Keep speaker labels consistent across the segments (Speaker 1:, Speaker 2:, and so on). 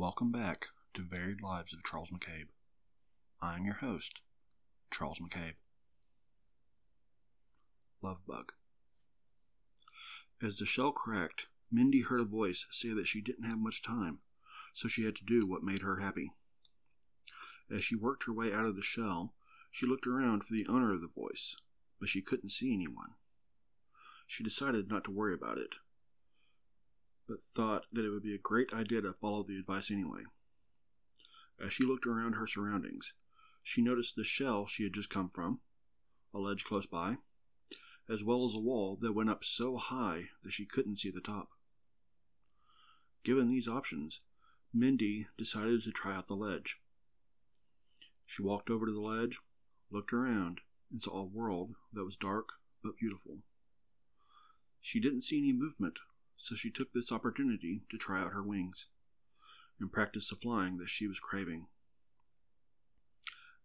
Speaker 1: Welcome back to Varied Lives of Charles McCabe. I am your host, Charles McCabe. Love Bug. As the shell cracked, Mindy heard a voice say that she didn't have much time, so she had to do what made her happy. As she worked her way out of the shell, she looked around for the owner of the voice, but she couldn't see anyone. She decided not to worry about it, but thought that it would be a great idea to follow the advice anyway. As she looked around her surroundings, she noticed the shell she had just come from, a ledge close by, as well as a wall that went up so high that she couldn't see the top. Given these options, Mindy decided to try out the ledge. She walked over to the ledge, looked around, and saw a world that was dark but beautiful. She didn't see any movement, so she took this opportunity to try out her wings and practice the flying that she was craving.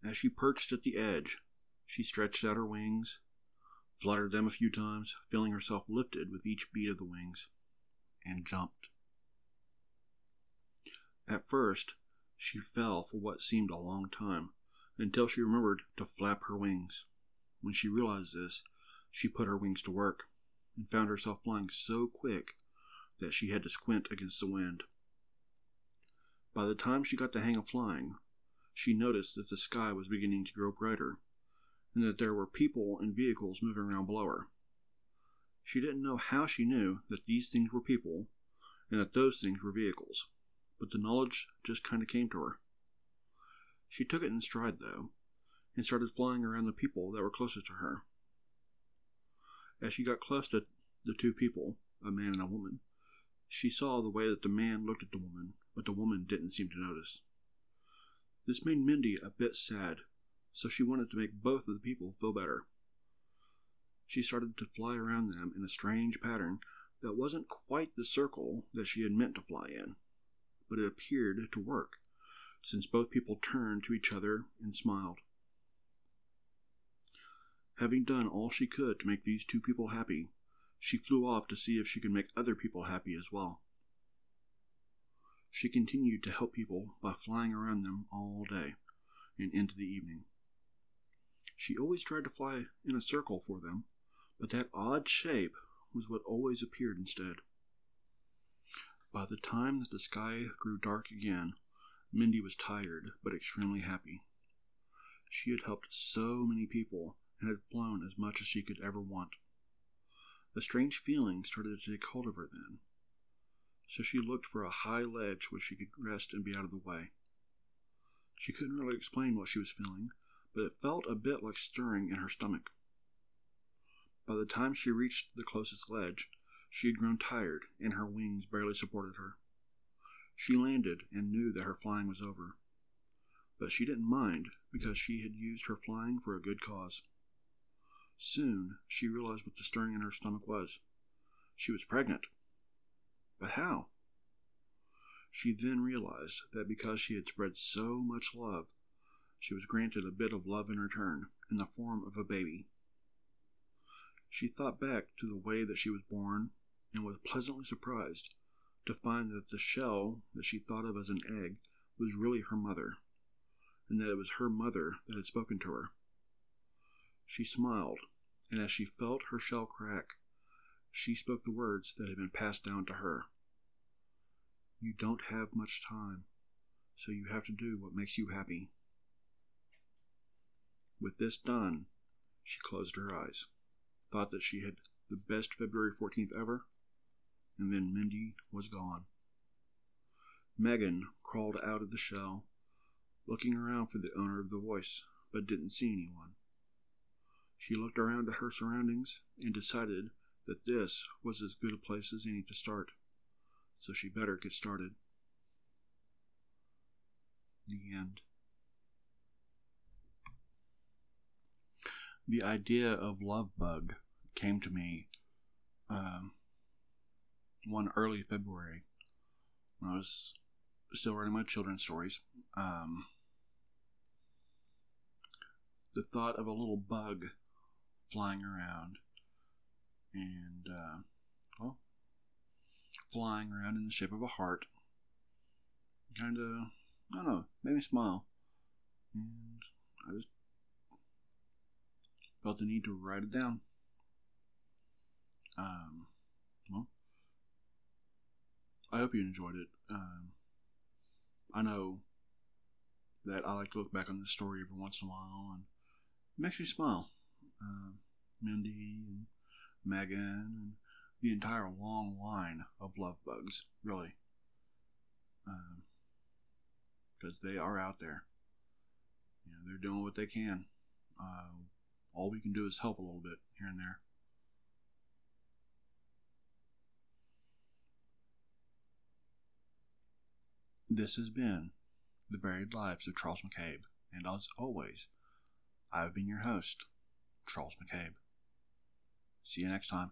Speaker 1: As she perched at the edge, she stretched out her wings, fluttered them a few times, feeling herself lifted with each beat of the wings, and jumped. At first, she fell for what seemed a long time, until she remembered to flap her wings. When she realized this, she put her wings to work, and found herself flying so quick that she had to squint against the wind. By the time she got the hang of flying, she noticed that the sky was beginning to grow brighter, and that there were people and vehicles moving around below her. She didn't know how she knew that these things were people and that those things were vehicles, but the knowledge just kind of came to her. She took it in stride, though, and started flying around the people that were closest to her. As she got close to the two people, a man and a woman, she saw the way that the man looked at the woman but the woman didn't seem to notice. This made Mindy a bit sad, so she wanted to make both of the people feel better. She started to fly around them in a strange pattern that wasn't quite the circle that she had meant to fly in, but it appeared to work, since both people turned to each other and smiled. Having done all she could to make these two people happy, she flew off to see if she could make other people happy as well. She continued to help people by flying around them all day and into the evening. She always tried to fly in a circle for them, but that odd shape was what always appeared instead. By the time that the sky grew dark again, Mindy was tired but extremely happy. She had helped so many people and had flown as much as she could ever want. A strange feeling started to take hold of her then so she looked for a high ledge where she could rest and be out of the way. She couldn't really explain what she was feeling, but it felt a bit like stirring in her stomach. By the time she reached the closest ledge, she had grown tired and her wings barely supported her. She landed and knew that her flying was over. But she didn't mind because she had used her flying for a good cause. Soon she realized what the stirring in her stomach was. She was pregnant. But how? She then realized that because she had spread so much love, she was granted a bit of love in return in the form of a baby. She thought back to the way that she was born and was pleasantly surprised to find that the shell that she thought of as an egg was really her mother, and that it was her mother that had spoken to her. She smiled, and as she felt her shell crack, she spoke the words that had been passed down to her. You don't have much time, so you have to do what makes you happy. With this done, she closed her eyes, thought that she had the best February 14th ever, and then Mindy was gone. Megan crawled out of the shell, looking around for the owner of the voice, but didn't see anyone. She looked around at her surroundings and decided that this was as good a place as any to start, so she better get started. The end. The idea of Love Bug came to me um, one early February when I was still writing my children's stories. Um, the thought of a little bug flying around and uh, well, flying around in the shape of a heart kind of, I don't know, made me smile. And I just felt the need to write it down. Um, well, I hope you enjoyed it. Um, I know that I like to look back on this story every once in a while, and it makes me smile. Uh, Mindy and Megan and the entire long line of love bugs, really. Because um, they are out there. You know, they're doing what they can. Uh, all we can do is help a little bit here and there. This has been The Varied Lives of Charles McCabe, and as always, I've been your host, Charles McCabe. See you next time.